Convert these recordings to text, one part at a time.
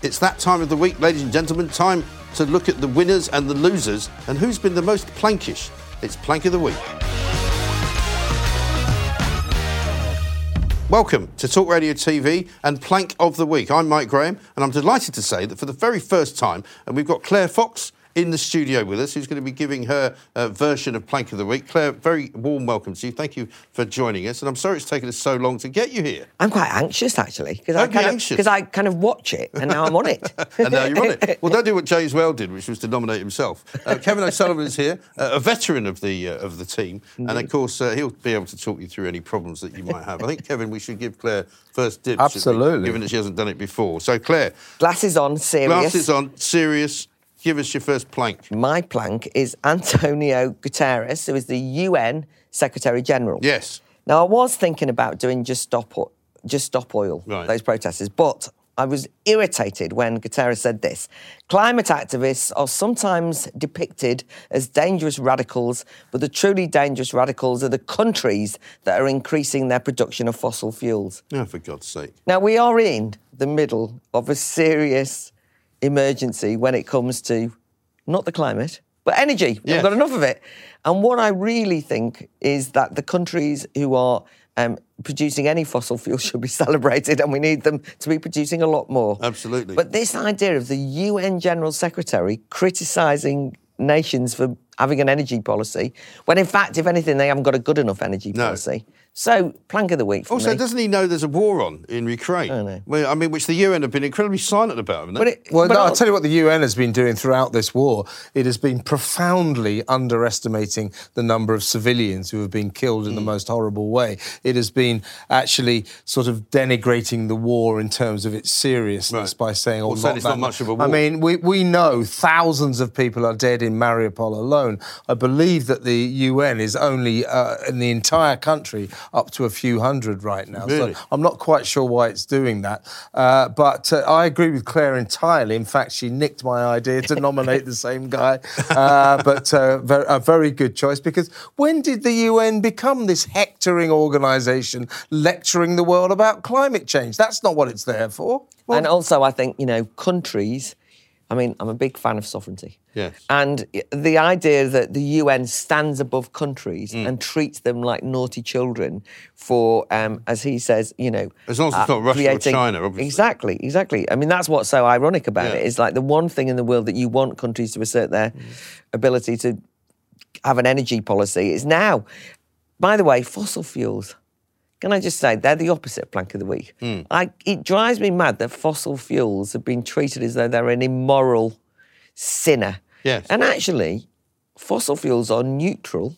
It's that time of the week, ladies and gentlemen. Time to look at the winners and the losers and who's been the most plankish. It's Plank of the Week. Welcome to Talk Radio TV and Plank of the Week. I'm Mike Graham, and I'm delighted to say that for the very first time, and we've got Claire Fox in the studio with us, who's going to be giving her uh, version of Plank of the Week. Claire, very warm welcome to you. Thank you for joining us, and I'm sorry it's taken us so long to get you here. I'm quite anxious actually because I be kind of because I kind of watch it and now I'm on it. and now you're on it. Well, don't do what James Whale did, which was to nominate himself. Uh, Kevin O'Sullivan is here, uh, a veteran of the uh, of the team, and of course uh, he'll be able to talk you through any problems that you might have. I think Kevin, we should give Claire first dibs. Absolutely. given that she hasn't done it before. So Claire, Glasses on, serious. glasses on, serious. Give us your first plank. My plank is Antonio Guterres, who is the UN Secretary General. Yes. Now I was thinking about doing just stop o- just stop oil Right. those protesters, but I was irritated when Guterres said this. Climate activists are sometimes depicted as dangerous radicals, but the truly dangerous radicals are the countries that are increasing their production of fossil fuels. Oh, for God's sake. Now, we are in the middle of a serious emergency when it comes to not the climate, but energy. Yes. We've got enough of it. And what I really think is that the countries who are um, producing any fossil fuel should be celebrated, and we need them to be producing a lot more. Absolutely. But this idea of the UN General Secretary criticising nations for having an energy policy, when in fact, if anything, they haven't got a good enough energy No. policy. So, plank of the week for Also, me. doesn't he know there's a war on in Ukraine? I know. Well, I mean, which the UN have been incredibly silent about, haven't they? But it- Well, but no, I'll- I'll tell you what the UN has been doing throughout this war. It has been profoundly underestimating the number of civilians who have been killed Mm. in the most horrible way. It has been actually sort of denigrating the war in terms of its seriousness Right. by saying, "Oh, Or saying not it's not that much of a war. I mean, we, we know thousands of people are dead in Mariupol alone. I believe that the UN is only uh, in the entire country up to a few hundred right now. Really? So I'm not quite sure why it's doing that. Uh, but uh, I agree with Claire entirely. In fact, she nicked my idea to nominate the same guy. Uh, but uh, ver- a very good choice because when did the UN become this hectoring organisation lecturing the world about climate change? That's not what it's there for. and also, I think, you know, countries, I mean, I'm a big fan of sovereignty. Yes. And the idea that the UN stands above countries Mm. and treats them like naughty children for, um, as he says, you know. uh, As long as it's not Russia or China, obviously. Exactly, exactly. I mean, that's what's so ironic about Yeah. it. It's like the one thing in the world that you want countries to assert their Mm. ability to have an energy policy is now. By the way, fossil fuels. Can I just say they're the opposite plank of the week? Hmm. I, it drives me mad that fossil fuels have been treated as though they're an immoral sinner. Yes. And actually, fossil fuels are neutral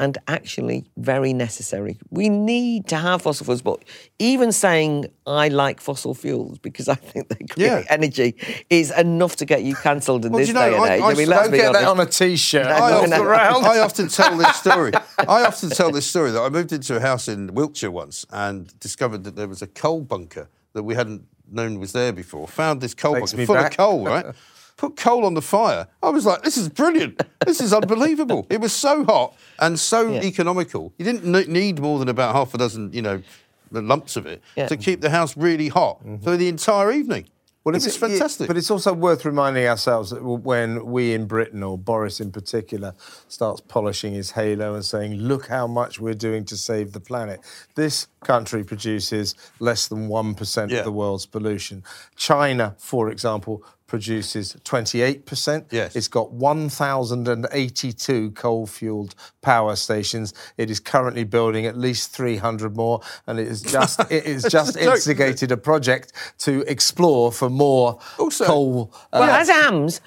and actually very necessary. We need to have fossil fuels, but even saying I like fossil fuels because I think they create Yeah. energy is enough to get you cancelled in Well, this you know, day and age. I I mean, let's Don't be get that honest. on a t-shirt. No, I no, often, no. I often tell this story. I often tell this story that I moved into a house in Wiltshire once and discovered that there was a coal bunker that we hadn't known was there before. Found this coal Takes bunker full back. of coal, right? Put coal on the fire. I was like, this is brilliant. This is unbelievable. It was so hot and so Yeah. economical. You didn't need more than about half a dozen, you know, lumps of it Yeah. to keep the house really hot mm-hmm. for the entire evening. Well, it's, fantastic. But it's also worth reminding ourselves that when we in Britain, or Boris in particular, starts polishing his halo and saying, look how much we're doing to save the planet. This country produces less than 1% Yeah. of the world's pollution. China, for example, produces 28%. Yes. It's got 1,082 coal fueled power stations. It is currently building at least 300 more, and it is just, it is just a joke, isn't it? instigated a project to explore for more Also- coal. uh, Well, as AMS,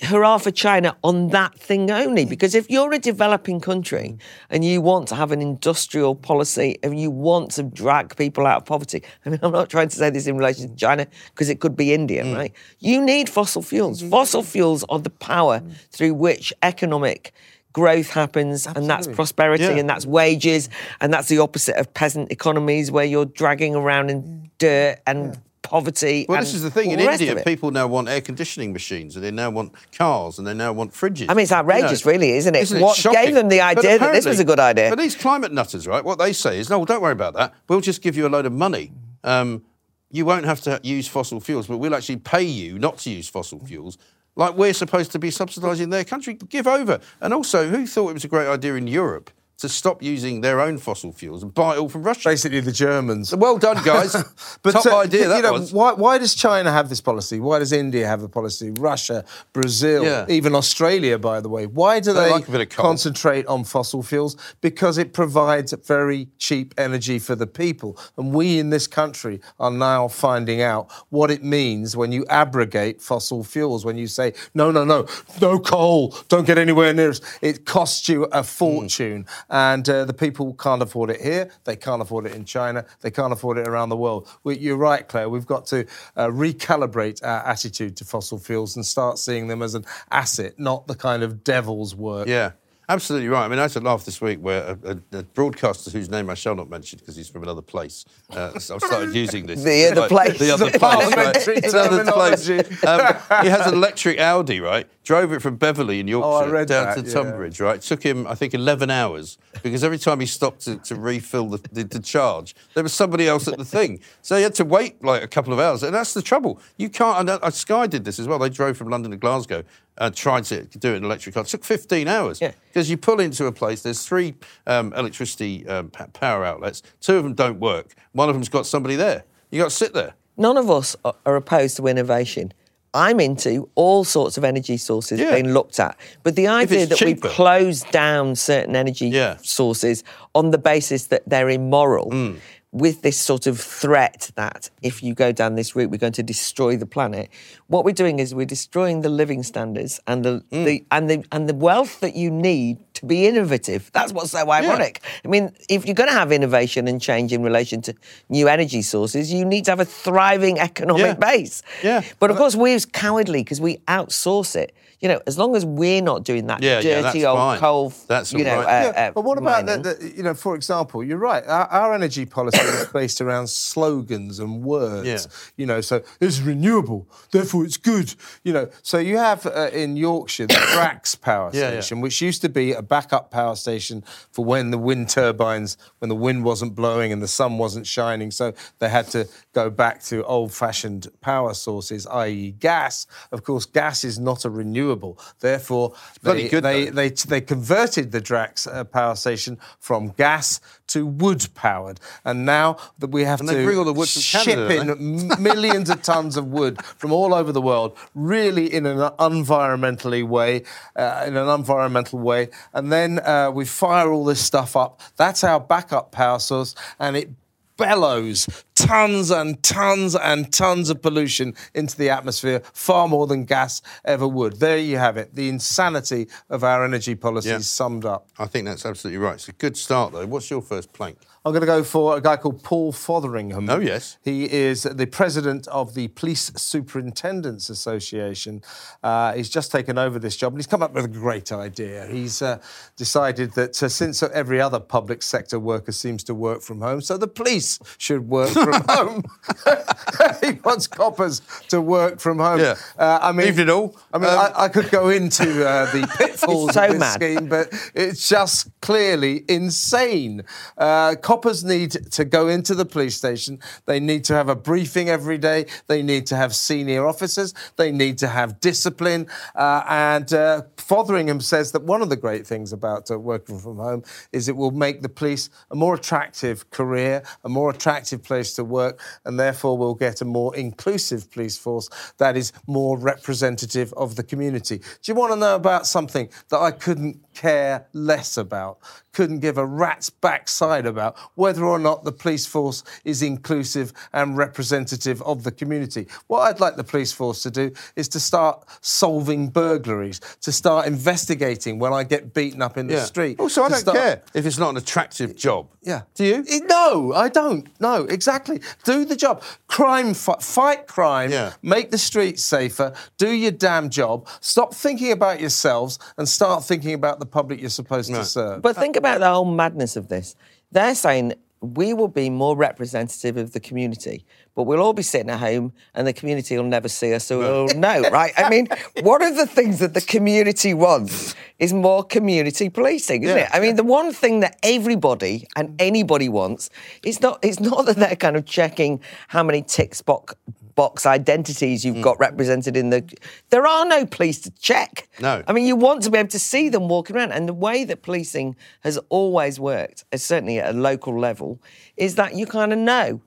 hurrah for China on that thing only. Because if you're a developing country and you want to have an industrial policy and you want to drag people out of poverty, I mean, I'm not trying to say this in relation to China because it could be India, Mm. right? You need fossil fuels. Mm. Fossil fuels are the power mm. through which economic growth happens and that's prosperity Yeah. and that's wages and that's the opposite of peasant economies where you're dragging around in mm. dirt and poverty Well, this is the thing. In rest India, people now want air conditioning machines, and they now want cars, and they now want fridges. I mean, it's outrageous, really, isn't it? What shocking? gave them the idea that this was a good idea? But these climate nutters, right? What they say is, no, well, don't worry about that. We'll just give you a load of money. Um, you won't have to use fossil fuels, but we'll actually pay you not to use fossil fuels. Like we're supposed to be subsidising their country. Give over. And also, who thought it was a great idea in Europe to stop using their own fossil fuels and buy it all from Russia? Basically, the Germans. Well done, guys. but Top uh, idea you that know, was. Why, why does China have this policy? Why does India have a policy? Russia, Brazil, Yeah. even Australia, by the way. Why do They they, like a bit of coal. concentrate on fossil fuels? Because it provides very cheap energy for the people. And we in this country are now finding out what it means when you abrogate fossil fuels, when you say, no, no, no, no coal, don't get anywhere near us. It costs you a fortune. And uh, the people can't afford it here, they can't afford it in China, they can't afford it around the world. We, you're right, Claire, we've got to uh, recalibrate our attitude to fossil fuels and start seeing them as an asset, not the kind of devil's work. Yeah, absolutely right. I mean, I had to laugh this week where a, a, a broadcaster whose name I shall not mention because he's from another place. Uh, so I've started using this. The other Like, place. The other place. Right? It's another place. Um, he has an electric Audi, right? Drove it from Beverley in Yorkshire Oh, down that, to yeah. Tunbridge, right? Took him, I think, 11 hours because every time he stopped to, to refill the, the, the charge, there was somebody else at the thing. So he had to wait like a couple of hours. And that's the trouble. You can't, and uh, Sky did this as well. They drove from London to Glasgow and tried to do it in electric car. It took 15 hours. Yeah. Because you pull into a place, there's three um, electricity um, power outlets. Two of them don't work. One of them's got somebody there. You've got to sit there. None of us are opposed to innovation. I'm into all sorts of energy sources Yeah. being looked at. But the idea that cheaper. we close down certain energy Yeah. sources on the basis that they're immoral Mm. With this sort of threat that if you go down this route, we're going to destroy the planet. What we're doing is we're destroying the living standards and the, Mm. the and the and the wealth that you need to be innovative. That's what's so ironic. I mean, if you're going to have innovation and change in relation to new energy sources, you need to have a thriving economic Yeah. base. Yeah. But of course, we're cowardly because we outsource it. You know, as long as we're not doing that Yeah, yeah, dirty that's old fine. coal, That's you know, all uh. Yeah, uh, but what about the, the, you know, for example, you're right. Our, our energy policy is based around slogans and words. Yeah. You know, so it's renewable, therefore it's good. You know, so you have uh, in Yorkshire the Drax power Yeah, yeah. station, which used to be a backup power station for when the wind turbines, when the wind wasn't blowing and the sun wasn't shining. So they had to go back to old-fashioned power sources, i.e., gas. Of course, gas is not a renewable. Therefore, they, good, they, they, they converted the Drax uh, power station from gas to wood powered, and now that we have And to they bring all the wood from ship Canada, in m- millions of tons of wood from all over the world, really in an environmentally way, uh, in an environmental way, and then uh, we fire all this stuff up. That's our backup power source, and it bellows tons and tons and tons of pollution into the atmosphere, far more than gas ever would. There you have it, the insanity of our energy policies Yeah. summed up. I think that's absolutely right. It's a good start, though. What's your first plank? I'm going to go for a guy called Paul Fotheringham. Oh, yes. He is the president of the Police Superintendents Association. Uh, he's just taken over this job and he's come up with a great idea. He's uh, decided that uh, since every other public sector worker seems to work from home, so the police should work from home. he wants coppers to work from home. Yeah. Uh, I mean, Evening all. I mean, Um, I, I could go into uh, the pitfalls so of this mad. scheme, but it's just clearly insane. Uh, coppers coppers need to go into the police station. They need to have a briefing every day. They need to have senior officers. They need to have discipline. Uh, and uh, Fotheringham says that one of the great things about uh, working from home is it will make the police a more attractive career, a more attractive place to work, and therefore we'll get a more inclusive police force that is more representative of the community. Do you want to know about something that I couldn't care less about, couldn't give a rat's backside about whether or not the police force is inclusive and representative of the community. What I'd like the police force to do is to start solving burglaries, to start investigating when I get beaten up in the street. Also, I don't start- care if it's not an attractive job. Yeah. Do you? Eh, No, I don't. No, exactly. Do the job. Crime, fi- fight crime. Yeah. Make the streets safer. Do your damn job. Stop thinking about yourselves and start thinking about the public you're supposed to serve. But think about the whole madness of this. They're saying we will be more representative of the community, but we'll all be sitting at home and the community will never see us, so we'll know, right? I mean, one of the things that the community wants is more community policing, isn't Yeah. it? I mean, the one thing that everybody and anybody wants is not it's not that they're kind of checking how many tick box box identities Mm. you've got represented in the there are no police to check. No. I mean, you want to be able to see them walking around. And the way that policing has always worked, uh, certainly at a local level, is that you kind of know.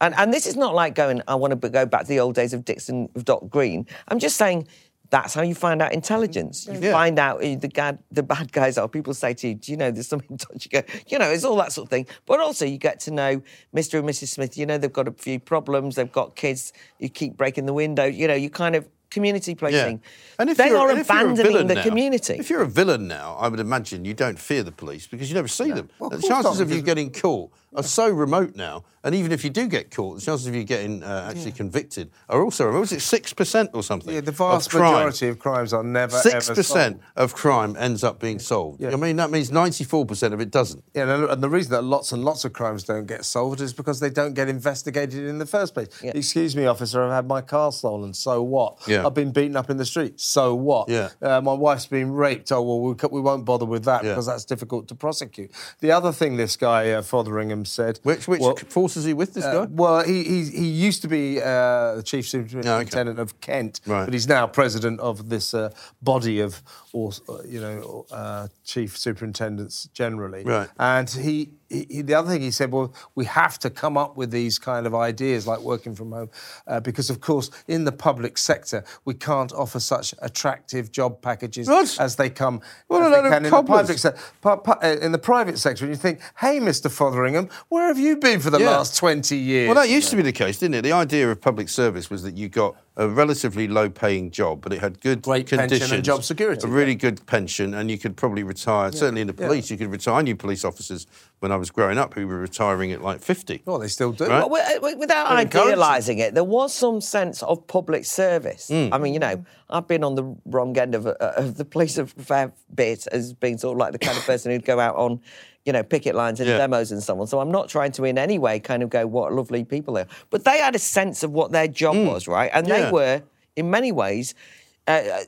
And, and this is not like going, I want to go back to the old days of Dixon, of Dock Green. I'm just saying that's how you find out mm-hmm. intelligence. You Yeah. find out who the, gad, the bad guys are. People say to you, Do you know there's something touchy? You go, You know, it's all that sort of thing. But also, you get to know Mr. and Mrs. Smith. You know, they've got a few problems. They've got kids. You keep breaking the window. You know, you kind of community policing. And if they you're, are and if you're a abandoning the now- community. If you're a villain now, I would imagine you don't fear the police because you never see them. Well, the chances of you getting caught are so remote now. And even if you do get caught, the chances of you getting uh, actually convicted are also remote. Was it six percent or something? yeah, the of vast crime? majority of crimes are never Six ever percent of crime ends up being solved. Yeah. I mean, that means ninety-four percent of it doesn't. Yeah, and and the reason that lots and lots of crimes don't get solved is because they don't get investigated in the first place. Yeah. Excuse me, officer, I've had my car stolen. So what? Yeah. I've been beaten up in the street. So what? Yeah. Uh, my wife's been raped. Oh well, we, we won't bother with that Yeah. because that's difficult to prosecute. The other thing this guy uh, Fotheringham said. Which which well, force is he with? This uh, guy? well, he, he he used to be uh, the chief superintendent of Kent, Right. but he's now president of this uh, body of, or, uh, you know, uh, chief superintendents generally. Right. And he, he, he- the other thing he said, well, we have to come up with these kind of ideas like working from home, uh, because of course in the public sector we can't offer such attractive job packages as they come What as they can in the cobblers. public sector. Pu- pu- uh, in the private sector, and you think, hey, Mr. Fotheringham, where have you been for the Yeah. last 20 years? Well, that used to be the case, didn't it? The idea of public service was that you got a relatively low-paying job, but it had good Great pension and conditions, job security, a really good pension, and you could probably retire. Certainly in the Yeah. police, you could retire. I knew police officers when I was growing up who were retiring at like 50. Well, they still do. Right. But wi- wi- without It idealising it, there was some sense of public service. Hmm. I mean, you know, I've been on the wrong end of, uh, of the police a fair bit as being sort of like the kind of person who'd go out on, you know, picket lines and Yeah. demos and so on. So I'm not trying to in any way kind of go, what lovely people they are. But they had a sense of what their job was, right? And. Yeah. they were, in many ways, uh, uh,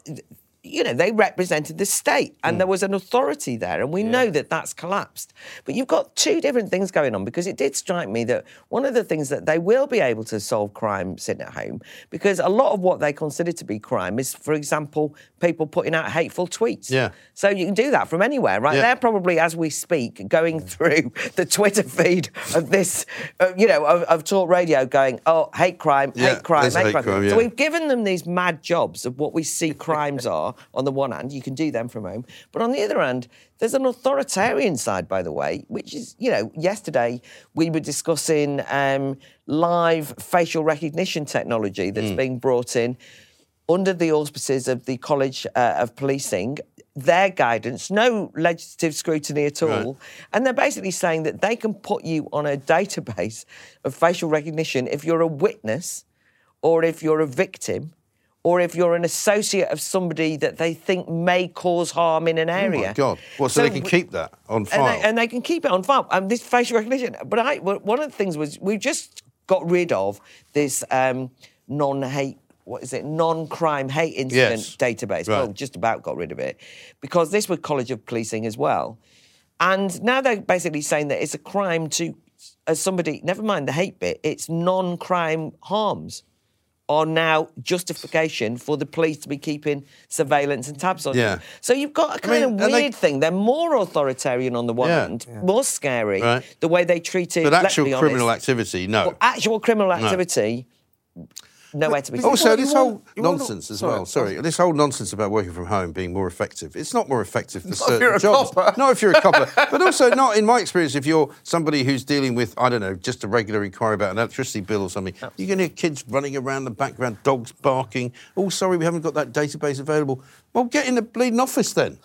you know, they represented the state and Hmm. there was an authority there. And we know that that's collapsed. But you've got two different things going on because it did strike me that one of the things that they will be able to solve crime sitting at home because a lot of what they consider to be crime is, for example, people putting out hateful tweets. Yeah. So you can do that from anywhere, right? Yeah. They're probably, as we speak, going through the Twitter feed of this, uh, you know, of, of talk radio going, oh, hate crime, Yeah, hate crime, hate, hate crime. crime, yeah. So we've given them these mad jobs of what we see crimes are on the one hand, you can do them from home. But on the other hand, there's an authoritarian side, by the way, which is, you know, yesterday we were discussing um, live facial recognition technology that's being brought in under the auspices of the College uh, of Policing. Their guidance, no legislative scrutiny at all. Right. And they're basically saying that they can put you on a database of facial recognition if you're a witness or if you're a victim or if you're an associate of somebody that they think may cause harm in an area. Oh my God! Well, so, they can keep that on file. and they, and they can keep it on file. Um, this facial recognition. But I, one of the things was we just got rid of this um, non-hate. What is it? Non-crime hate incident Yes. database. Right. Well, just about got rid of it because this was College of Policing as well, and now they're basically saying that it's a crime to as somebody, never mind the hate bit, it's non-crime harms are now justification for the police to be keeping surveillance and tabs on Yeah. you. So you've got a kind mean, of weird they- thing. They're more authoritarian on the one Yeah. hand, more scary, Right. the way they treated But let's actual criminal honest, activity, no. but actual criminal activity, nowhere to be found. Also, want- this whole want- nonsense as well. Sorry, this whole nonsense about working from home being more effective. It's not more effective for if certain you're a jobs. copper. Not if you're a copper, but also not in my experience. If you're somebody who's dealing with, I don't know, just a regular inquiry about an electricity bill or something, you can hear kids running around the background, dogs barking. Oh, sorry, we haven't got that database available. Well, get in the bleeding office then.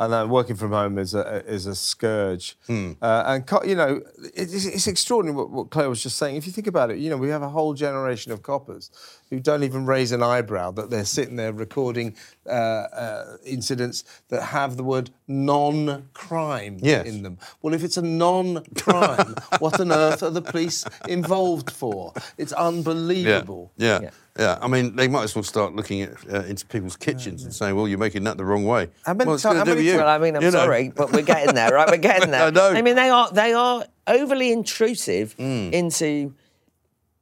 I know working from home is a is a scourge, Hmm. uh, and co- you know it's, it's extraordinary what, what Claire was just saying. If you think about it, you know we have a whole generation of coppers who don't even raise an eyebrow that they're sitting there recording uh, uh, incidents that have the word non-crime Yes. in them. Well, if it's a non-crime, what on earth are the police involved for? It's unbelievable. Yeah. Yeah. Yeah. I mean, they might as well start looking at, uh, into people's kitchens and saying, "Well, you're making that the wrong way." How many well, it's ti- gonna how many you. Well, I mean, I'm You know. sorry, but we're getting there, right? We're getting there. I know. I mean, they are they are overly intrusive Hmm. into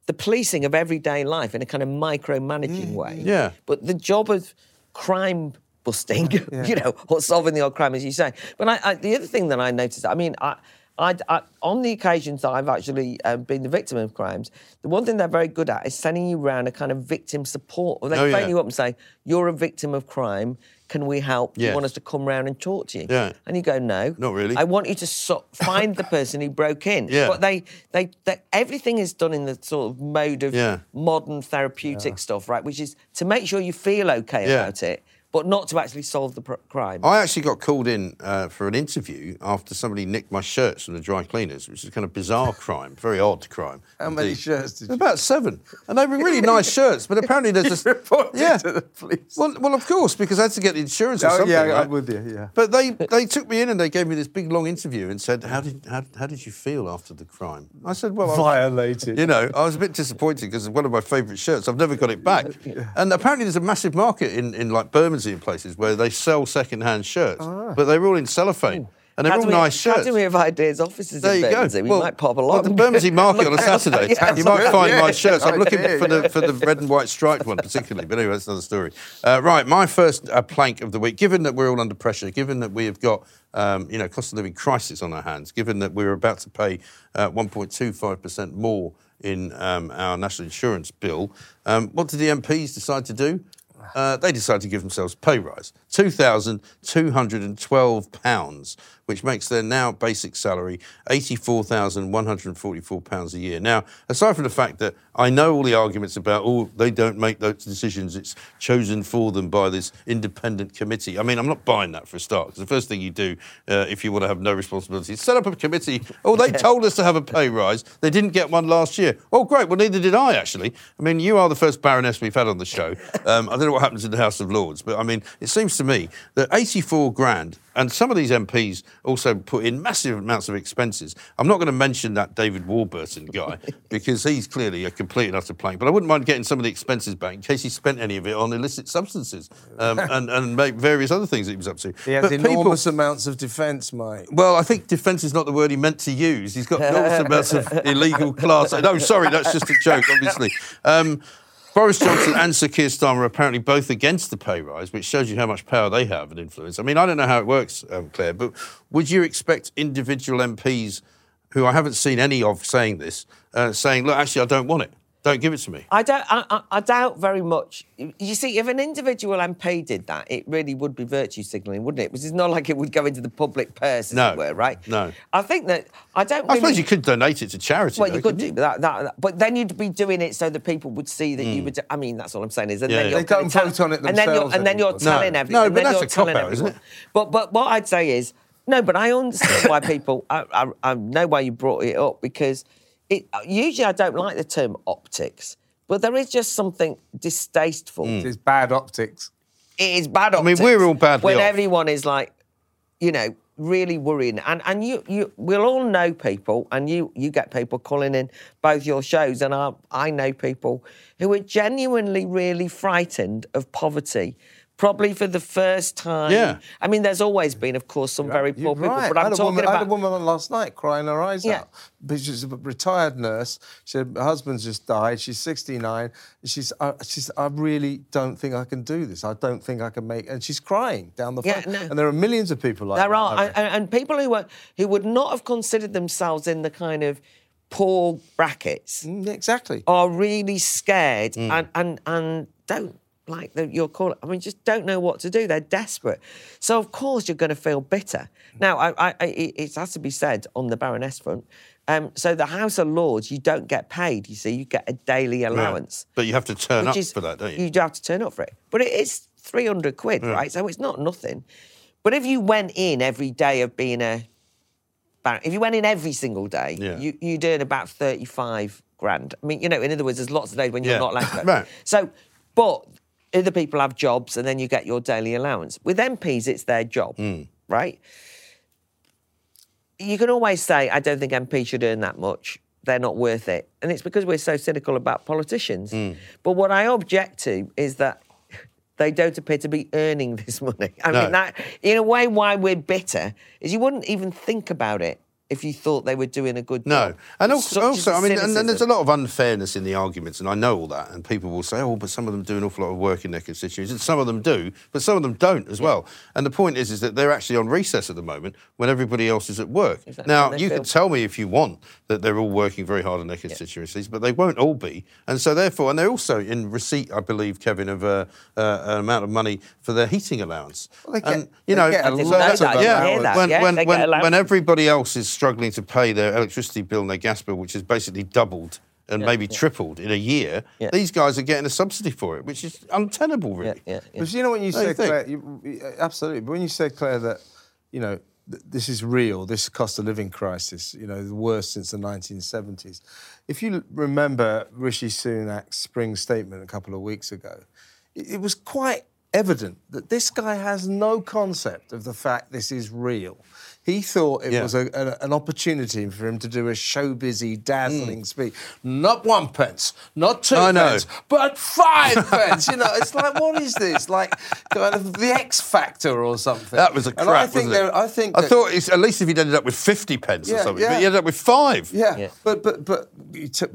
the policing of everyday life in a kind of micromanaging way. Hmm. Yeah. But the job of crime busting, you know, or solving the odd crime, as you say. But I, I, the other thing that I noticed, I mean, I. I, I, on the occasions that I've actually uh, been the victim of crimes, the one thing they're very good at is sending you around a kind of victim support. Or they Oh, phone yeah. you up and say, "You're a victim of crime. Can we help? Do Yes. you want us to come round and talk to you?" Yeah. And you go, no, Not really. I want you to so- find the person who broke in. Yeah. But they, they, they, everything is done in the sort of mode of Yeah. modern therapeutic stuff, right? Which is to make sure you feel okay Yeah. about it, but not to actually solve the pr- crime. I actually got called in uh, for an interview after somebody nicked my shirts from the dry cleaners, which is a kind of bizarre crime, very odd crime. How many shirts did you? About seven, and they were really nice shirts. But apparently there's just reported yeah. to the police. Well, well, of course, because I had to get the insurance or Oh, something. yeah, right? I'm with you, yeah. But they they took me in and they gave me this big long interview and said, "How did how, how did you feel after the crime?" I said, "Well, I- Violated. you know, I was a bit disappointed because it's one of my favourite shirts. I've never got it back. And apparently, there's a massive market in, in like And places where they sell second-hand shirts, but they're all in cellophane and they're all Academy- nice shirts. Academy of Ideas offices There in you go. Bermondsey. We might pop along. Well, the Bermondsey Market on a Saturday, Yeah, you might find yeah, nice shirts. I'm looking for the for the red and white striped one particularly, but anyway, that's another story. Uh, right, my first uh, plank of the week. Given that we're all under pressure, given that we have got um, you know cost of living crisis on our hands, given that we're about to pay uh, 1.25 percent more in um, our national insurance bill, um, what did the MPs decide to do? uh, they decided to give themselves pay rise, £2,212 which makes their now basic salary eighty-four thousand one hundred and forty-four pounds a year. Now, aside from the fact that I know all the arguments about, oh, they don't make those decisions; it's chosen for them by this independent committee. I mean, I'm not buying that for a start. Because the first thing you do uh, if you want to have no responsibility is set up a committee. Oh, they told us to have a pay rise. They didn't get one last year. Oh, great. Well, neither did I actually. I mean, you are the first Baroness we've had on the show. Um, I don't know what happens in the House of Lords, but I mean, it seems to me that 84 grand, and some of these MPs also put in massive amounts of expenses. I'm not going to mention that David Warburton guy because he's clearly a complete and utter plank, but I wouldn't mind getting some of the expenses back in case he spent any of it on illicit substances um, and, and make various other things that he was up to. He has But people- enormous amounts of defence, Mike. well, I think defence is not the word he meant to use. He's got enormous amounts of illegal class. No, sorry, that's just a joke, obviously. Um, Boris Johnson and Sir Keir Starmer are apparently both against the pay rise, which shows you how much power they have and influence. I mean, I don't know how it works, um, Claire, but would you expect individual MPs, who I haven't seen any of saying this, uh, saying, look, actually, I don't want it. Don't give it to me. I don't. I, I, I doubt very much. You see, if an individual MP did that, it really would be virtue signalling, wouldn't it? Because it's not like it would go into the public purse, as No, it were, right? no. I think that I don't. I really, suppose you could donate it to charity. Well, though, you could do, but that, that, that- but then you'd be doing it so that people would see that you would. I mean, that's all I'm saying is, and Hmm. Yeah, then yeah. you're They don't tell- vote on it and then you're and then you're telling No. everyone. No, and but then that's you're a telling cop-out, isn't it? But but what I'd say is no, but I understand why people. I, I, I know why you brought it up because it uh, usually I don't like the term optics, but there is just something distasteful. Mm. It's bad optics. It is bad optics. I mean, we're all bad. when off. everyone is like, you know, really worrying. And and you you we'll all know people, and you you get people calling in both your shows, and I I know people who are genuinely really frightened of poverty. Probably for the first time. Yeah. I mean, there's always been, of course, some very poor people, right. but I I'm had a talking woman, I had a woman last night crying her eyes Yeah. out. But she's a retired nurse. She said, her husband's just died. She's 69. She's, uh, she's, I really don't think I can do this. I don't think I can make. And she's crying down the Yeah, phone. no. And there are millions of people like There that. There are, and, and and people who were who would not have considered themselves in the kind of poor brackets. Mm, exactly. are really scared Mm. and, and and don't like the, your call. I mean, just don't know what to do. They're desperate. So of course you're going to feel bitter. Now, I, I, it it has to be said on the Baroness front. Um, so the House of Lords, you don't get paid. You see, you get a daily allowance. But you have to turn up is- for that, don't you? You do have to turn up for it. But it is 300 quid, right? So it's not nothing. But if you went in every day of being a if you went in every single day, Yeah. you, you'd earn about 35 grand. I mean, you know, in other words, there's lots of days when you're Yeah. not allowed to go. Right. So, but other people have jobs and then you get your daily allowance. With MPs, it's their job, Hmm. right? You can always say, I don't think MPs should earn that much. They're not worth it. And it's because we're so cynical about politicians. Hmm. But what I object to is that they don't appear to be earning this money. I No. mean, that, in a way, why we're bitter is you wouldn't even think about it if you thought they were doing a good No, job. No. And also, also I mean, and, and there's a lot of unfairness in the arguments, and I know all that. And people will say, "Oh, but some of them do an awful lot of work in their constituencies." And some of them do, but some of them don't as well. And the point is, is that they're actually on recess at the moment when everybody else is at work. Exactly, Now, you feel- can tell me if you want that they're all working very hard in their constituencies, but they won't all be. And so, therefore, and they're also in receipt, I believe, Kevin, of uh, uh, an amount of money for their heating allowance. Well, they get- and you know, get a I didn't so that-. Yeah, that. when Yeah, when, when everybody else is struggling to pay their electricity bill and their gas bill, which has basically doubled and maybe tripled in a year, Yeah. these guys are getting a subsidy for it, which is untenable, really. yeah, yeah. But you know when you Don't you said. Claire, you, you- absolutely. But when you said, Claire, that you know th- this is real, this cost of living crisis, you know, the worst since the 1970s. If you remember Rishi Sunak's spring statement a couple of weeks ago, it, it was quite evident that this guy has no concept of the fact this is real. He thought it Yeah. was a, a- an opportunity for him to do a showbizy, dazzling speech. Not one pence, not two Mm. I know. pence, but five pence. You know, it's like, what is this? Like, kind of the X Factor or something. That was a crap, And I think wasn't there- it? I think. I that- thought it's, at least if he'd ended up with 50 pence or something, yeah. but he ended up with five. Yeah, Yeah. but but but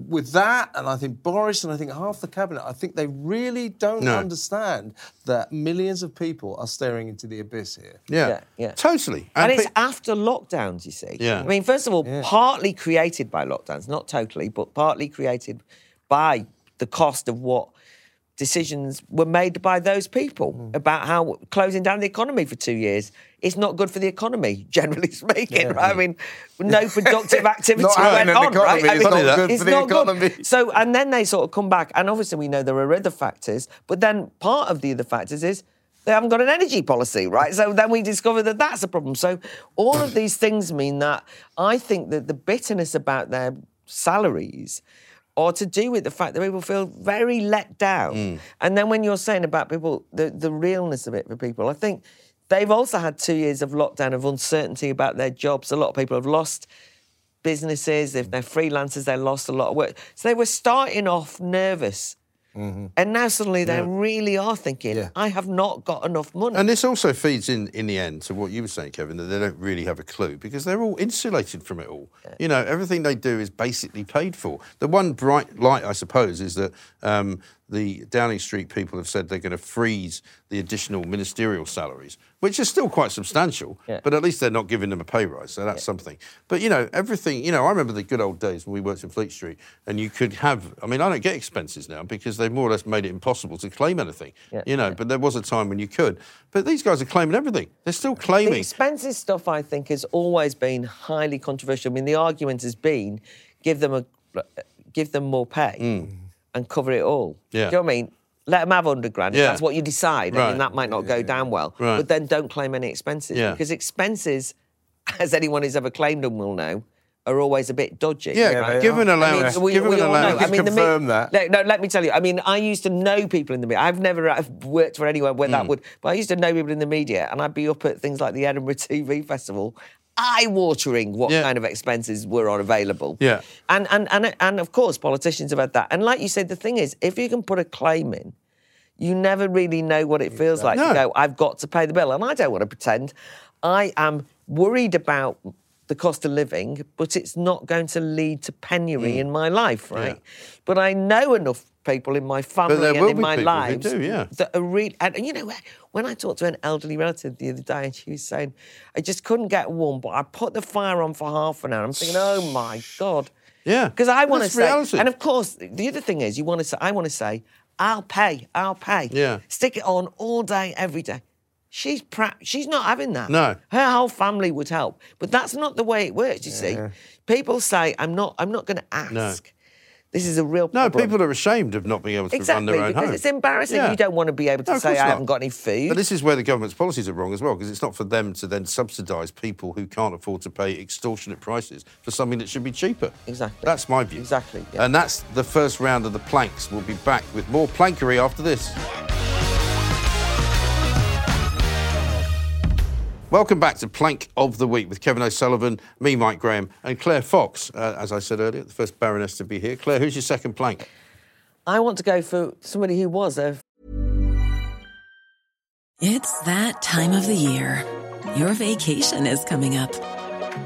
with that, and I think Boris and I think half the cabinet, I think they really don't No. understand that millions of people are staring into the abyss here. Yeah, Yeah, yeah. totally. And, it's pe- after lockdowns, you see. Yeah. I mean, first of all, partly created by lockdowns, not totally, but partly created by the cost of what decisions were made by those people Mm. about how closing down the economy for two years is not good for the economy, generally speaking. Right? I mean, no productive activity Not went on, economy right? I is mean, not good it's for the not good. So, and then they sort of come back, and obviously we know there are other factors, but then part of the other factors is they haven't got an energy policy, right? So then we discover that that's a problem. So all of these things mean that I think that the bitterness about their salaries are to do with the fact that people feel very let down. Mm. And then when you're saying about people, the, the realness of it for people, I think they've also had two years of lockdown of uncertainty about their jobs. A lot of people have lost businesses, if they're freelancers, they lost a lot of work. So they were starting off nervous. And now suddenly they really are thinking, Yeah. I have not got enough money. And this also feeds in, in the end, to what you were saying, Kevin, that they don't really have a clue because they're all insulated from it all. You know, everything they do is basically paid for. The one bright light, I suppose, is that um, the Downing Street people have said they're going to freeze the additional ministerial salaries, which is still quite substantial, Yeah. but at least they're not giving them a pay rise, so that's something. But, you know, everything, you know, I remember the good old days when we worked in Fleet Street and you could have, I mean, I don't get expenses now because they've more or less made it impossible to claim anything, Yeah, you know, but there was a time when you could. But these guys are claiming everything. They're still claiming. The expensive stuff, I think, has always been highly controversial. I mean, the argument has been give them a give them more pay hmm. And cover it all. Mm. Yeah. Do you know what I mean? Let them have 100 grand. if That's what you decide. I mean, that might not go down well. Right. But then don't claim any expenses. Yeah. Because expenses, as anyone who's ever claimed them will know, are always a bit dodgy. Yeah, right? give an I mean, allowance. we, give we an all allowance. know. I mean, the confirm that. Let, no, let me tell you. I mean, I used to know people in the media. I've never uh, worked for anyone where Hmm. that would, but I used to know people in the media, and I'd be up at things like the Edinburgh TV Festival, eye-watering what Yeah. kind of expenses were on available. Yeah. and and and and of course, politicians have had that. And like you said, the thing is, if you can put a claim in, you never really know what it feels like No. to go, I've got to pay the bill. And I don't want to pretend. I am worried about the cost of living, but it's not going to lead to penury mm. in my life, right? But I know enough people in my family and in my lives do, yeah. that are really, and you know, when I talked to an elderly relative the other day and she was saying, I just couldn't get warm, but I put the fire on for half an hour. I'm thinking, oh my God. Yeah. Because I want to say, reality. and of course, the other thing is, you want to say, I want to say, I'll pay, I'll pay. Yeah. Stick it on all day, every day. She's pra- she's not having that. No. Her whole family would help, but that's not the way it works. You see, people say, "I'm not, I'm not going to ask." This is a real problem. No, people are ashamed of not being able to run their own because home. it's embarrassing. Yeah. You don't want to be able to No, say, "I not. haven't got any food." But this is where the government's policies are wrong as well, because it's not for them to then subsidise people who can't afford to pay extortionate prices for something that should be cheaper. Exactly. That's my view. Exactly, yeah. And that's the first round of the planks. We'll be back with more plankery after this. Welcome back to Plank of the Week with Kevin O'Sullivan, me, Mike Graham, and Claire Fox. Uh, as I said earlier, the first Baroness to be here. Claire, who's your second plank? I want to go for somebody who was a It's that time of the year. Your vacation is coming up.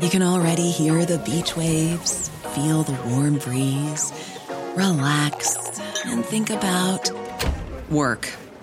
You can already hear the beach waves, feel the warm breeze, relax, and think about work.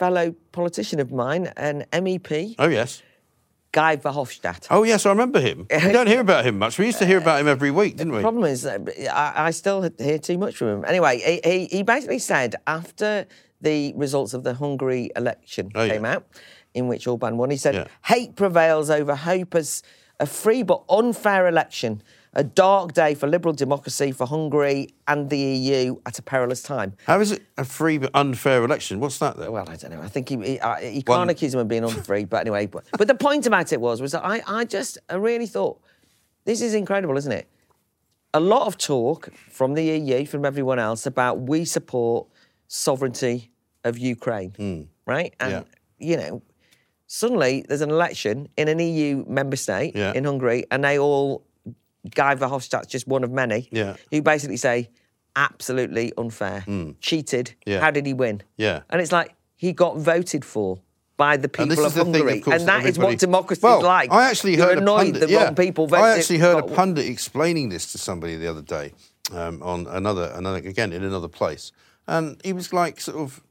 Fellow politician of mine, an MEP, Oh, yes. Guy Verhofstadt. Oh, yes, I remember him. We don't hear about him much. We used to hear about him every week, didn't we? The problem is, uh, I, I still hear too much from him. Anyway, he, he, basically said after the results of the Hungary election Oh, yeah. came out, in which Orban won, he said, Yeah. hate prevails over hope as a free but unfair election, a dark day for liberal democracy for Hungary and the EU at a perilous time. How is it a free but unfair election? What's that, then? Well, I don't know. I think he, he, uh, he can't accuse him of being unfree, but anyway. But, but the point about it was, was that I, I just I really thought, this is incredible, isn't it? A lot of talk from the EU, from everyone else, about we support sovereignty of Ukraine, right? And, Yeah. you know, suddenly there's an election in an EU member state, Yeah. in Hungary, and they all, Guy Verhofstadt's just one of many, Yeah. who basically say, absolutely unfair, cheated, Hmm. Yeah. how did he win? Yeah. And it's like he got voted for by the people of Hungary. thing, of course, and that is what democracy well, is like. I actually You're heard annoyed a pundit, the yeah. wrong people voted. I actually heard a pundit explaining this to somebody the other day um, on another, another, again in another place, and he was like, sort of,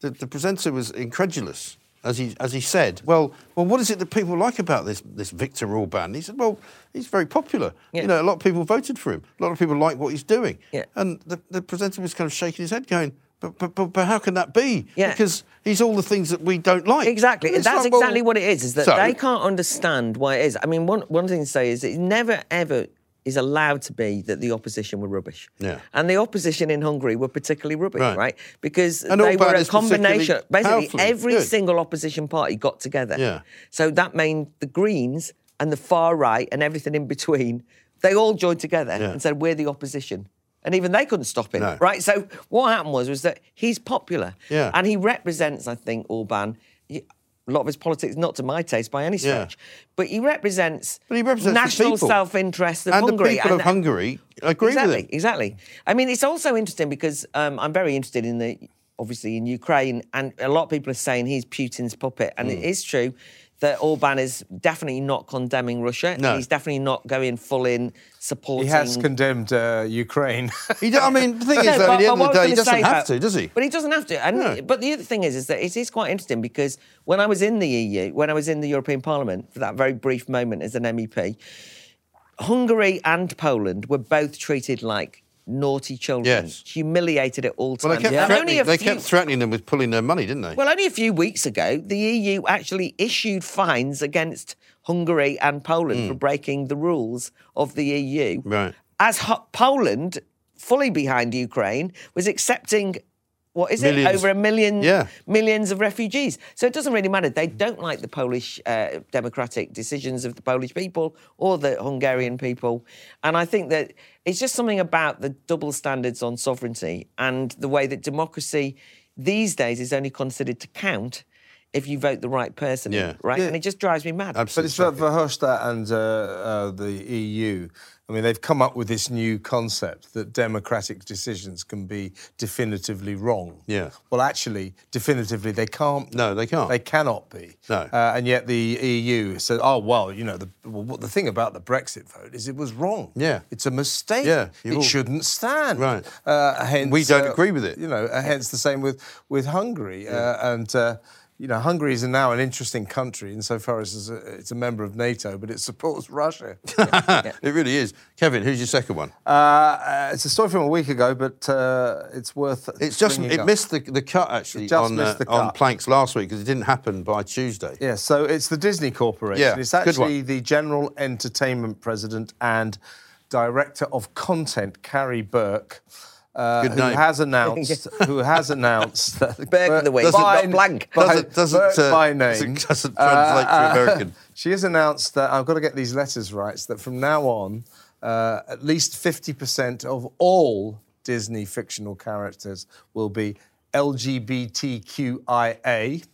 the, the presenter was incredulous as he as he said, well, well, what is it that people like about this this Viktor Orban? He said, well, he's very popular. Yeah. You know, a lot of people voted for him. A lot of people like what he's doing. Yeah. And the, the presenter was kind of shaking his head, going. But, but, but, but how can that be? Yeah. Because he's all the things that we don't like. Exactly. That's like, well, exactly what it is, is that so- they can't understand why it is. I mean, one, one thing to say is it never, ever is allowed to be that the opposition were rubbish. Yeah. And the opposition in Hungary were particularly rubbish, Right. right? Because And they were a combination. Basically, powerfully every single opposition party got together. Yeah. So that meant the Greens and the far right and everything in between, they all joined together Yeah. and said, we're the opposition. And even they couldn't stop him, No. right? So what happened was, was that he's popular. Yeah. And he represents, I think, Orban. A lot of his politics not to my taste by any Yeah. stretch, but he represents, But he represents national self-interest of and Hungary. the people of Hungary agree exactly, with him. Exactly. I mean, it's also interesting because um, I'm very interested in the, obviously in Ukraine, and a lot of people are saying he's Putin's puppet, and Hmm. it is true that Orban is definitely not condemning Russia. No. He's definitely not going full in supporting. He has condemned uh, Ukraine. He do- I mean, the thing is, though, but- at the end of the day, he doesn't have about- to, does he? But he doesn't have to. And No. but the other thing is, is that it is quite interesting because when I was in the EU, when I was in the European Parliament for that very brief moment as an MEP, Hungary and Poland were both treated like naughty children, Yes. humiliated at all Well, times. they kept, And threatening, they few- kept threatening them with pulling their money, didn't they? well, only a few weeks ago, the EU actually issued fines against Hungary and Poland for breaking the rules of the EU. Hmm. Right. As Ho- Poland, fully behind Ukraine, was accepting. What is Millions. it? Over a million, Yeah. millions of refugees. So it doesn't really matter. They don't like the Polish uh, democratic decisions of the Polish people or the Hungarian people. And I think that it's just something about the double standards on sovereignty and the way that democracy these days is only considered to count if you vote the right person, Yeah. right? Yeah. And it just drives me mad. But Absolutely. it's for Verhofstadt and uh, uh, the EU. I mean, they've come up with this new concept that democratic decisions can be definitively wrong. Yeah. Well, actually, definitively they can't. No, they can't. They cannot be. No. Uh, and yet the EU said, "Oh well, you know, the well, what the thing about the Brexit vote is it was wrong. Yeah. it's a mistake. Yeah, it all- shouldn't stand. Right. Uh, hence, We don't uh, agree with it. You know, uh, hence the same with with Hungary uh, and. Uh, you know, Hungary is now an interesting country insofar as it's a, it's a member of NATO, but it supports Russia. it really is. Kevin, who's your second one? uh, uh, it's a story from a week ago, but uh, it's worth. It's just it up. missed the, the cut actually It just on missed uh, the on planks last week because it didn't happen by Tuesday. Yeah, so it's the Disney Corporation. Yeah, it's good actually one. the general entertainment president and director of content, Karey Burke. Uh, who name. has announced? who has announced that Burke of the week, by- not blank. by- Doesn't- doesn't, Burke uh, by doesn't- name doesn't translate to American. She has announced that I've got to get these letters right. so That from now on, uh, at least fifty percent of all Disney fictional characters will be LGBTQIA.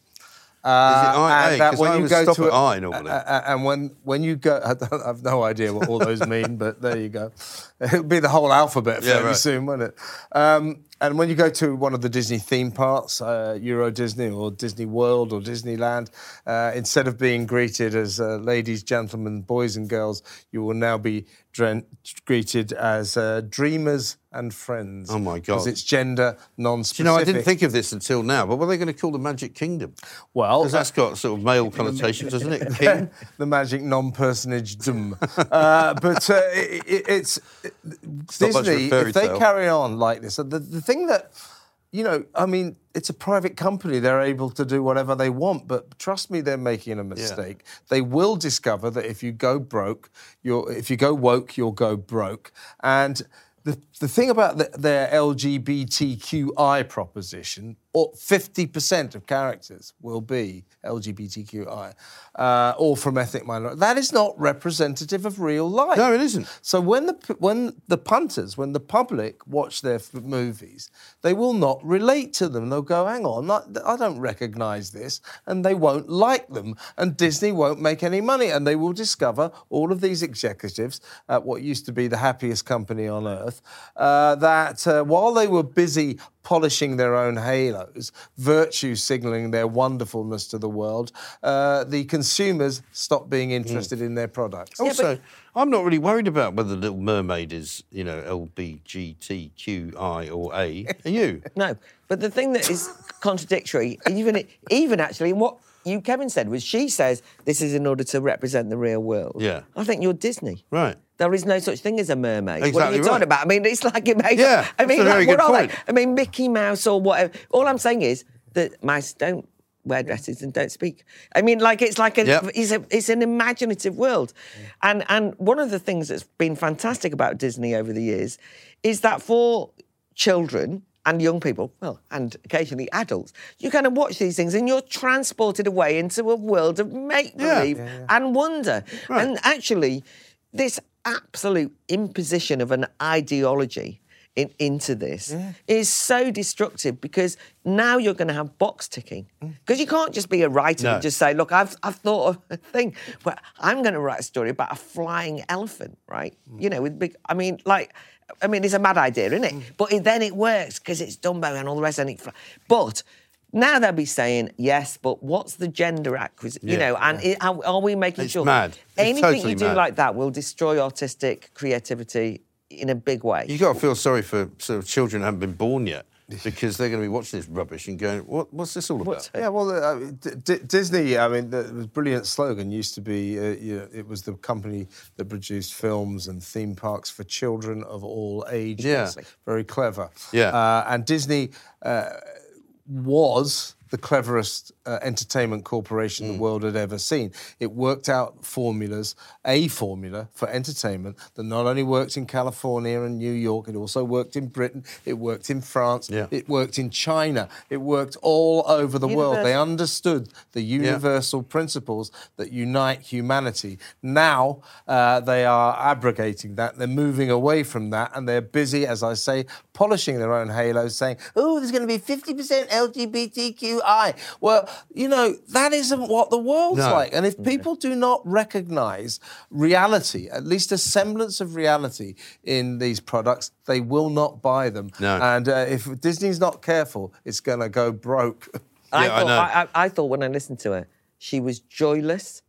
Uh, IA? and that 'Cause when I you go stop to at a- I normally. uh, uh, and when when you go, I, don't, I have no idea what all those mean, but there you go. It'll be the whole alphabet Yeah, right. soon, won't it? Um, and when you go to one of the Disney theme parks, uh, Euro Disney or Disney World or Disneyland, uh, instead of being greeted as uh, ladies, gentlemen, boys, and girls, you will now be greeted as uh, dreamers and friends. Oh, my Because God. it's gender non-specific. You know, I didn't think of this until now, but what are they going to call the Magic Kingdom? Well, Because that's got sort of male connotations, doesn't it? King? the magic non-personage dum. uh, but uh, it, it, it's not much of a Disney. If they tale. carry on like this, the, the thing that you know, I mean, it's a private company. They're able to do whatever they want. But trust me, they're making a mistake. They will discover that if you go broke, you're if you go woke, you'll go broke. And the, the thing about the, their LGBTQI proposition, or 50% of characters will be LGBTQI, uh, all from ethnic minorities. That is not representative of real life. No, it isn't. So when the when the punters, when the public watch their f- movies, they will not relate to them. They'll go, "Hang on, I, I don't recognise this," and they won't like them. And Disney won't make any money, and they will discover all of these executives at what used to be the happiest company on earth uh, that uh, while they were busy polishing their own halos, virtue signalling their wonderfulness to the world, uh, the consumers stop being interested in their products. Also, I'm not really worried about whether Little Mermaid is, you know, LBGTQI or A. Are you? No, but the thing that is contradictory, even even actually, in what you Kevin said was she says this is in order to represent the real world. Yeah. I think you're Disney. Right. There is no such thing as a mermaid. what are Exactly you talking about? I mean, it's like it makes. Yeah, I mean, that's a very like, what good are they? I mean, Mickey Mouse or whatever. All I'm saying is that mice don't wear dresses and don't speak. I mean, like it's like a, Yep. it's a it's an imaginative world, and and one of the things that's been fantastic about Disney over the years is that for children and young people, well, and occasionally adults, you kind of watch these things and you're transported away into a world of make believe and wonder. And actually, this absolute imposition of an ideology in, into this is so destructive because now you're going to have box ticking mm. because you can't just be a writer No. and just say, look, I've, I've thought of a thing where I'm going to write a story about a flying elephant, right? Mm. You know, with big, I mean, like, I mean, it's a mad idea, isn't it? Mm. But it, then it works because it's Dumbo and all the rest, and it. But now they'll be saying yes, but what's the gender acquisition? You know, and it, are, are we making It's sure mad. It's anything totally you do mad. like that will destroy artistic creativity in a big way? You've got to feel sorry for sort of children who haven't been born yet because they're going to be watching this rubbish and going, what, what's this all about? What's- Yeah, well, uh, D- D- Disney. I mean, the, the brilliant slogan used to be, uh, you know, it was the company that produced films and theme parks for children of all ages. Yeah. very clever. Yeah. uh, and Disney uh, was the cleverest uh, entertainment corporation Mm. the world had ever seen. It worked out formulas, a formula for entertainment that not only worked in California and New York, it also worked in Britain, it worked in France, Yeah. it worked in China, it worked all over the world. They understood the universal principles that unite humanity. Now uh, they are abrogating that, they're moving away from that, and they're busy, as I say, polishing their own halos, saying, oh, there's going to be 50% LGBTQI. Well, you know, that isn't what the world's No. like. And if people do not recognize reality, at least a semblance of reality in these products, they will not buy them. No. And uh, if Disney's not careful, it's going to go broke. Yeah, I thought, know. I, I, I thought when I listened to her, she was joyless,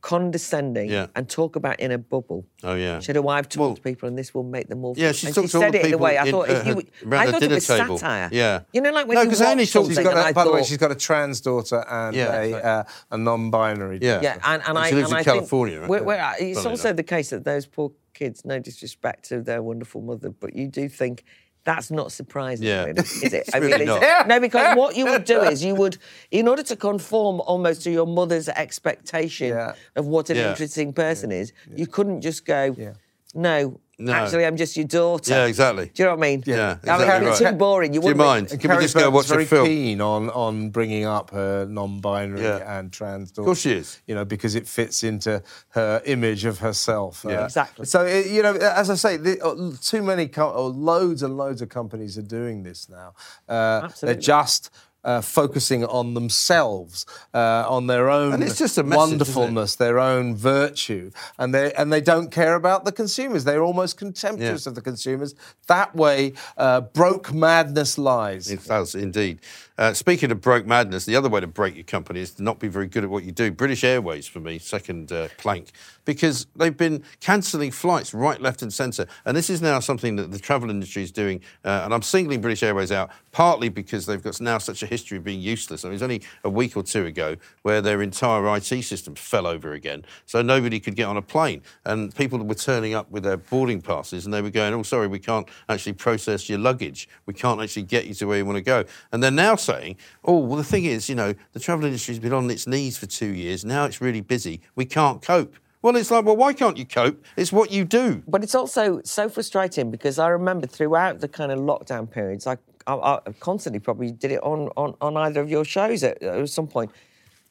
condescending, Yeah. and talk about in a bubble. Oh, yeah. She said, "Oh, I've talked Well- to people, and this will make them all." Yeah, feel-" she and talked she to all said the it in a way. I thought uh, if you, I thought it was table. satire. Yeah. you know, like when No, you 'cause I only watch talked- something She's got and a, I by the way, she's got a trans daughter and Yeah, a, right. uh, a non-binary. Yeah. daughter. Yeah, and, and And I she lives and in I California, Think right? we're- we're- it's Funnily also enough. the case that those poor kids, no disrespect to their wonderful mother, but you do think that's not surprising, Yeah. really, is it? It's really is not. No, because what you would do is you would, in order to conform almost to your mother's expectation Yeah. of what an Yeah. interesting person is, you couldn't just go, Yeah. no. No. Actually, I'm just your daughter. Yeah, exactly. Do you know what I mean? Yeah, I mean, exactly it'd be right. too boring. You Do you wouldn't mind? Can we Karey just go Burton's watch a very film? keen on, on bringing up her non-binary Yeah. and trans daughter. Of course she is. You know, because it fits into her image of herself. Yeah. Exactly. So, it, you know, as I say, the, uh, too many, co- or loads and loads of companies are doing this now. Uh, Absolutely. They're just uh, focusing on themselves, uh, on their own And it's just a message, wonderfulness, their own virtue, and they and they don't care about the consumers. They're almost contemptuous Yeah. of the consumers. That way, uh, broke madness lies. It does indeed. Uh, speaking of broke madness, the other way to break your company is to not be very good at what you do. British Airways, for me, second uh, plank, because they've been cancelling flights right, left, and centre. And this is now something that the travel industry is doing. Uh, and I'm singling British Airways out partly because they've got now such a history of being useless. I mean, it was only a week or two ago where their entire IT system fell over again. So nobody could get on a plane. And people were turning up with their boarding passes and they were going, oh, sorry, we can't actually process your luggage. We can't actually get you to where you want to go. And they're now saying, oh, well, the thing is, you know, the travel industry's been on its knees for two years. Now it's really busy. We can't cope. Well, it's like, well, why can't you cope? It's what you do. But it's also so frustrating because I remember throughout the kind of lockdown periods, I, I, I constantly probably did it on, on, on either of your shows at, at some point,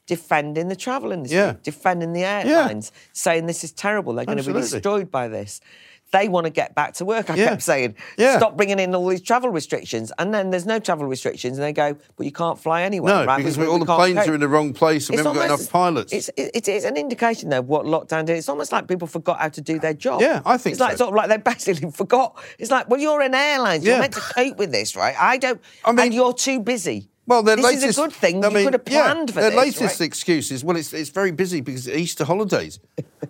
defending the travel industry, Yeah. defending the airlines, saying this is terrible, they're going to be destroyed by this. They want to get back to work. I Yeah. kept saying, Yeah. stop bringing in all these travel restrictions. And then there's no travel restrictions, and they go, but you can't fly anywhere. No, right? because We- all we the planes cope." are in the wrong place and we It's haven't got enough pilots. It's, it, it is an indication, though, of what lockdown did. It's almost like people forgot how to do their job. Yeah, I think It's like sort of like they basically forgot. It's like, well, you're an airline. You're meant to cope with this, right? I don't. I mean- and you're too busy. Well, their this latest, is a good thing. I you mean, could have planned yeah, for their this. latest right? excuse is, well, it's, it's very busy because it's Easter holidays.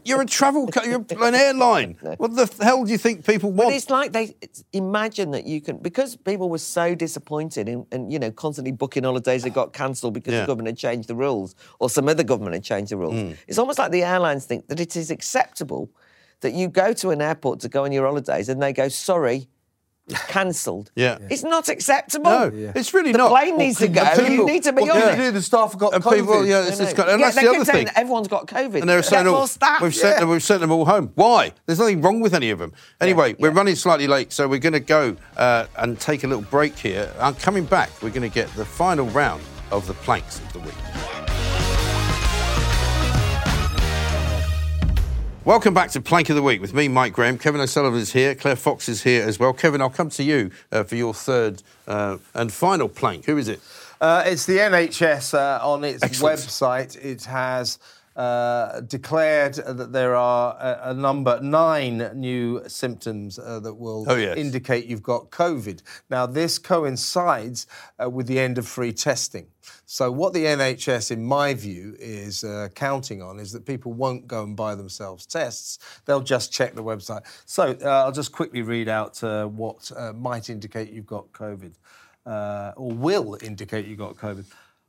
You're a travel, co- you're an airline. What the hell do you think people But want? it's like they imagine that you can because people were so disappointed and, and you know constantly booking holidays that got cancelled because Yeah. the government had changed the rules or some other government had changed the rules. Hmm. It's almost like the airlines think that it is acceptable that you go to an airport to go on your holidays and they go sorry. Cancelled. Yeah. It's not acceptable. No, it's really the not. The plane needs to go. And you people- need to be What on can it. you do? The staff have got And COVID. people, yeah, it's, it's got, and yeah, that's the other thing. everyone's got COVID. And they were saying, Get oh, more staff. we've, sent Yeah. them, we've sent them all home. Why? There's nothing wrong with any of them. Anyway, we're running slightly late, so we're going to go uh, and take a little break here. And coming back, we're going to get the final round of the planks of the week. Welcome back to Plank of the Week with me, Mike Graham. Kevin O'Sullivan is here. Claire Fox is here as well. Kevin, I'll come to you uh, for your third uh, and final plank. Who is it? Uh, it's the NHS uh, on its Excellent. website. It has uh, declared that there are a, a number nine new symptoms uh, that will Oh, yes. indicate you've got COVID. Now, this coincides uh, with the end of free testing. So, what the NHS, in my view, is uh, counting on is that people won't go and buy themselves tests. They'll just check the website. So, uh, I'll just quickly read out uh, what uh, might indicate you've got COVID, uh, or will indicate you've got COVID.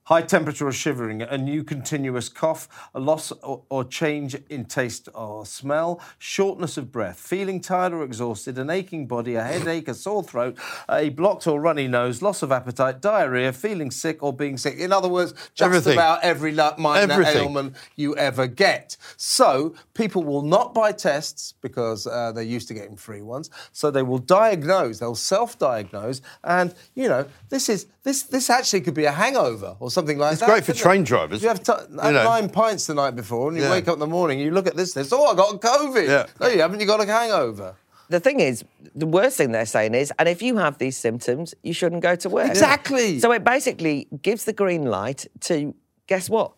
High temperature or shivering, a new continuous cough, a loss or, or change in taste or smell, shortness of breath, feeling tired or exhausted, an aching body, a headache, a sore throat, a blocked or runny nose, loss of appetite, diarrhea, feeling sick or being sick. In other words, just Everything. about every minor Everything. ailment you ever get. So people will not buy tests because uh, they're used to getting free ones. So they will diagnose, they'll self-diagnose, and you know this is this this actually could be a hangover or something like It's that. great for couldn't it? train drivers, You have t- had know. nine pints the night before, and you Yeah. wake up in the morning, and you look at this list. Oh, I got COVID. Yeah. No, you haven't. You got a hangover. The thing is, the worst thing they're saying is, and if you have these symptoms, you shouldn't go to work. Exactly. So it basically gives the green light to guess what?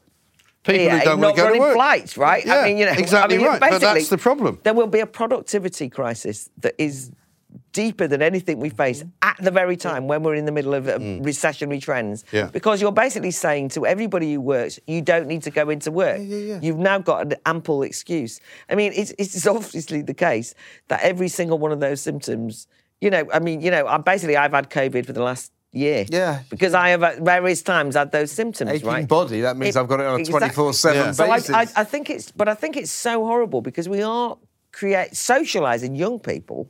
People BA who don't not want to go to running work. flights, right? Yeah, I mean, you know, exactly I mean, right. But that's the problem. There will be a productivity crisis that is deeper than anything we face at the very time when we're in the middle of um, recessionary trends. Mm. Yeah. Because you're basically saying to everybody who works, you don't need to go into work. You've now got an ample excuse. I mean, it's, it's obviously the case that every single one of those symptoms, you know, I mean, you know, I basically I've had COVID for the last year. Yeah. Because I have at various times had those symptoms, Aching right? body. That means It- I've got it on a exactly. 24/7 Yeah. So I, basis. I, I think it's, but I think it's so horrible because we are create socialising young people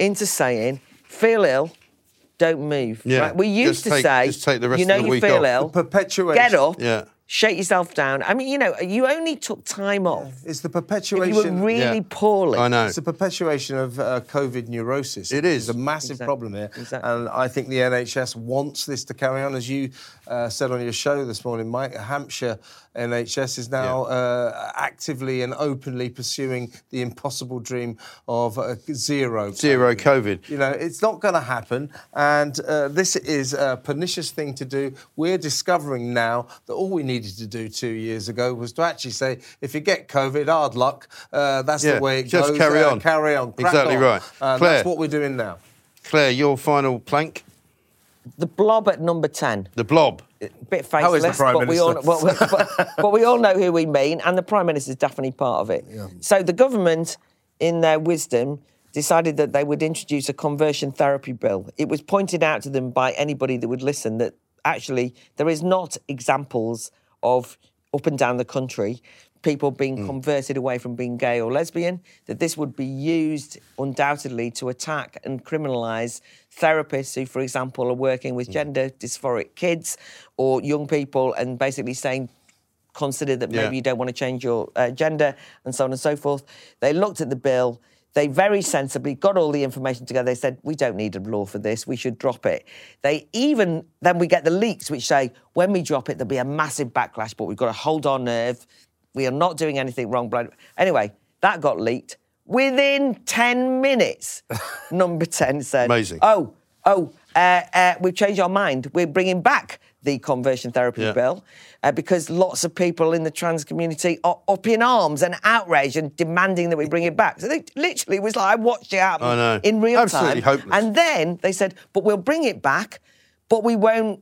into saying, feel ill, don't move. Yeah. Right? We used Just to take- say, just take the rest you know, of the you week feel off. ill, The perpetuation. get up, Yeah. Shake yourself down. I mean, you know, you only took time off. It's the If you were really Yeah. poorly. I know. It's a perpetuation of uh, COVID neurosis. It is. which is. a massive Exactly. problem here, Exactly. and I think the NHS wants this to carry on. As you uh, said on your show this morning, Mike, Hampshire NHS is now uh, actively and openly pursuing the impossible dream of uh, zero. Zero COVID. You know, it's not going to happen, and uh, this is a pernicious thing to do. We're discovering now that all we needed to do two years ago was to actually say, if you get COVID, hard luck. Uh, that's Yeah, the way it just goes. carry uh, on. Carry on. crack Exactly on. right. And Claire. that's what we're doing now. Claire, your final plank, The blob at number 10. the blob. bit How is faceless, the Prime but, we all, Minister? but, but, but we all know who we mean, and the Prime Minister is definitely part of it. So the government, in their wisdom, decided that they would introduce a conversion therapy bill. It was pointed out to them by anybody that would listen that actually there is not examples of up and down the country people being converted away from being gay or lesbian, that this would be used undoubtedly to attack and criminalise therapists who, for example, are working with gender dysphoric kids or young people and basically saying, consider that maybe Yeah. you don't want to change your uh, gender and so on and so forth. They looked at the bill. They very sensibly got all the information together. They said, we don't need a law for this. We should drop it. They even, then we get the leaks which say, when we drop it, there'll be a massive backlash, but we've got to hold our nerve. We are not doing anything wrong. Anyway, that got leaked. Within 10 minutes, number 10 said, Amazing. Oh, oh, uh, uh, we've changed our mind. We're bringing back the conversion therapy Yeah. bill uh, because lots of people in the trans community are up in arms and outraged and demanding that we bring it back. So they literally was like, I watched it happen I know. in real Absolutely time. hopeless. And then they said, but we'll bring it back, but we won't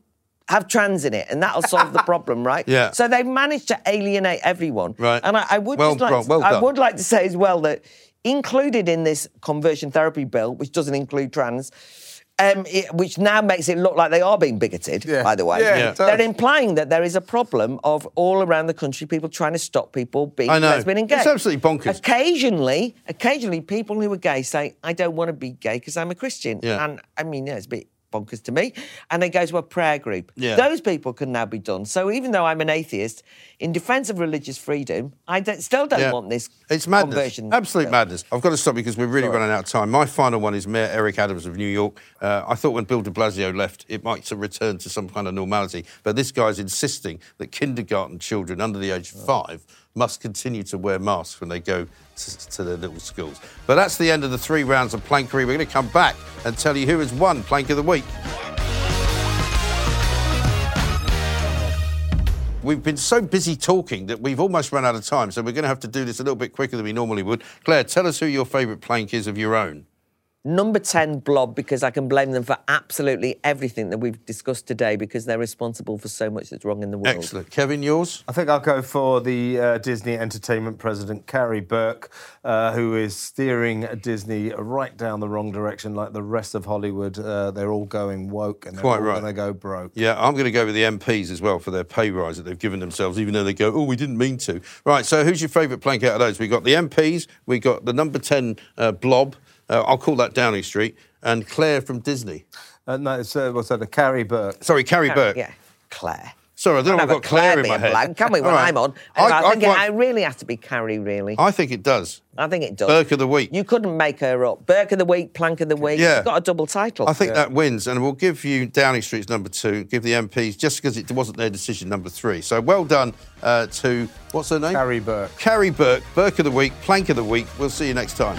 have trans in it, and that'll solve the problem, right? Yeah. So they've managed to alienate everyone. Right. And I, I would Well just like to, well I would like to say as well that included in this conversion therapy bill, which doesn't include trans, um, it, which now makes it look like they are being bigoted, Yeah. by the way. Yeah, Yeah. They're implying that there is a problem of all around the country people trying to stop people being I know. lesbian and gay. It's absolutely bonkers. Occasionally, occasionally people who are gay say, I don't want to be gay because I'm a Christian. Yeah. And I mean, yeah, it's a bit bonkers to me. And they go to a prayer group. Yeah. Those people can now be done. So even though I'm an atheist, in defence of religious freedom, I don't, still don't Yeah. want this It's madness. conversion. Absolute bill. madness. I've got to stop because we're really running out of time. My final one is Mayor Eric Adams of New York. Uh, I thought when Bill de Blasio left, it might return to some kind of normality. But this guy's insisting that kindergarten children under the age of five must continue to wear masks when they go to, to their little schools. But that's the end of the three rounds of Plankery. We're going to come back and tell you who has won Plank of the Week. We've been so busy talking that we've almost run out of time, so we're going to have to do this a little bit quicker than we normally would. Claire, tell us who your favourite plank is of your own. Number 10, Blob, because I can blame them for absolutely everything that we've discussed today because they're responsible for so much that's wrong in the world. Excellent. Kevin, yours? I think I'll go for the uh, Disney Entertainment president, Karey Burke, uh, who is steering Disney right down the wrong direction, like the rest of Hollywood. Uh, they're all going woke and they're Quite all right. going to go broke. Yeah, I'm going to go with the MPs as well for their pay rise that they've given themselves, even though they go, oh, we didn't mean to. Right, so who's your favourite plank out of those? We've got the MPs, we've got the number 10 uh, Blob, uh, I'll call that Downing Street, and Claire from Disney. Uh, no, it's, uh, what's that? A Karey Burke. Sorry, Karey Burke. Yeah, Claire. Sorry, I don't know I've got a Claire, in my being head. blank, can we, when All right. I'm on? I, I, I think it, I really has to be Karey, really. I think it does. I think it does. Burke of the Week. You couldn't make her up. Burke of the Week, Plank of the Week. Yeah. You've got a double title. I think that wins, and we'll give you Downing Street's number two, give the MPs, just because it wasn't their decision, number three. So well done uh, to, what's her name? Karey Burke. Karey Burke, Burke of the Week, Plank of the Week. We'll see you next time.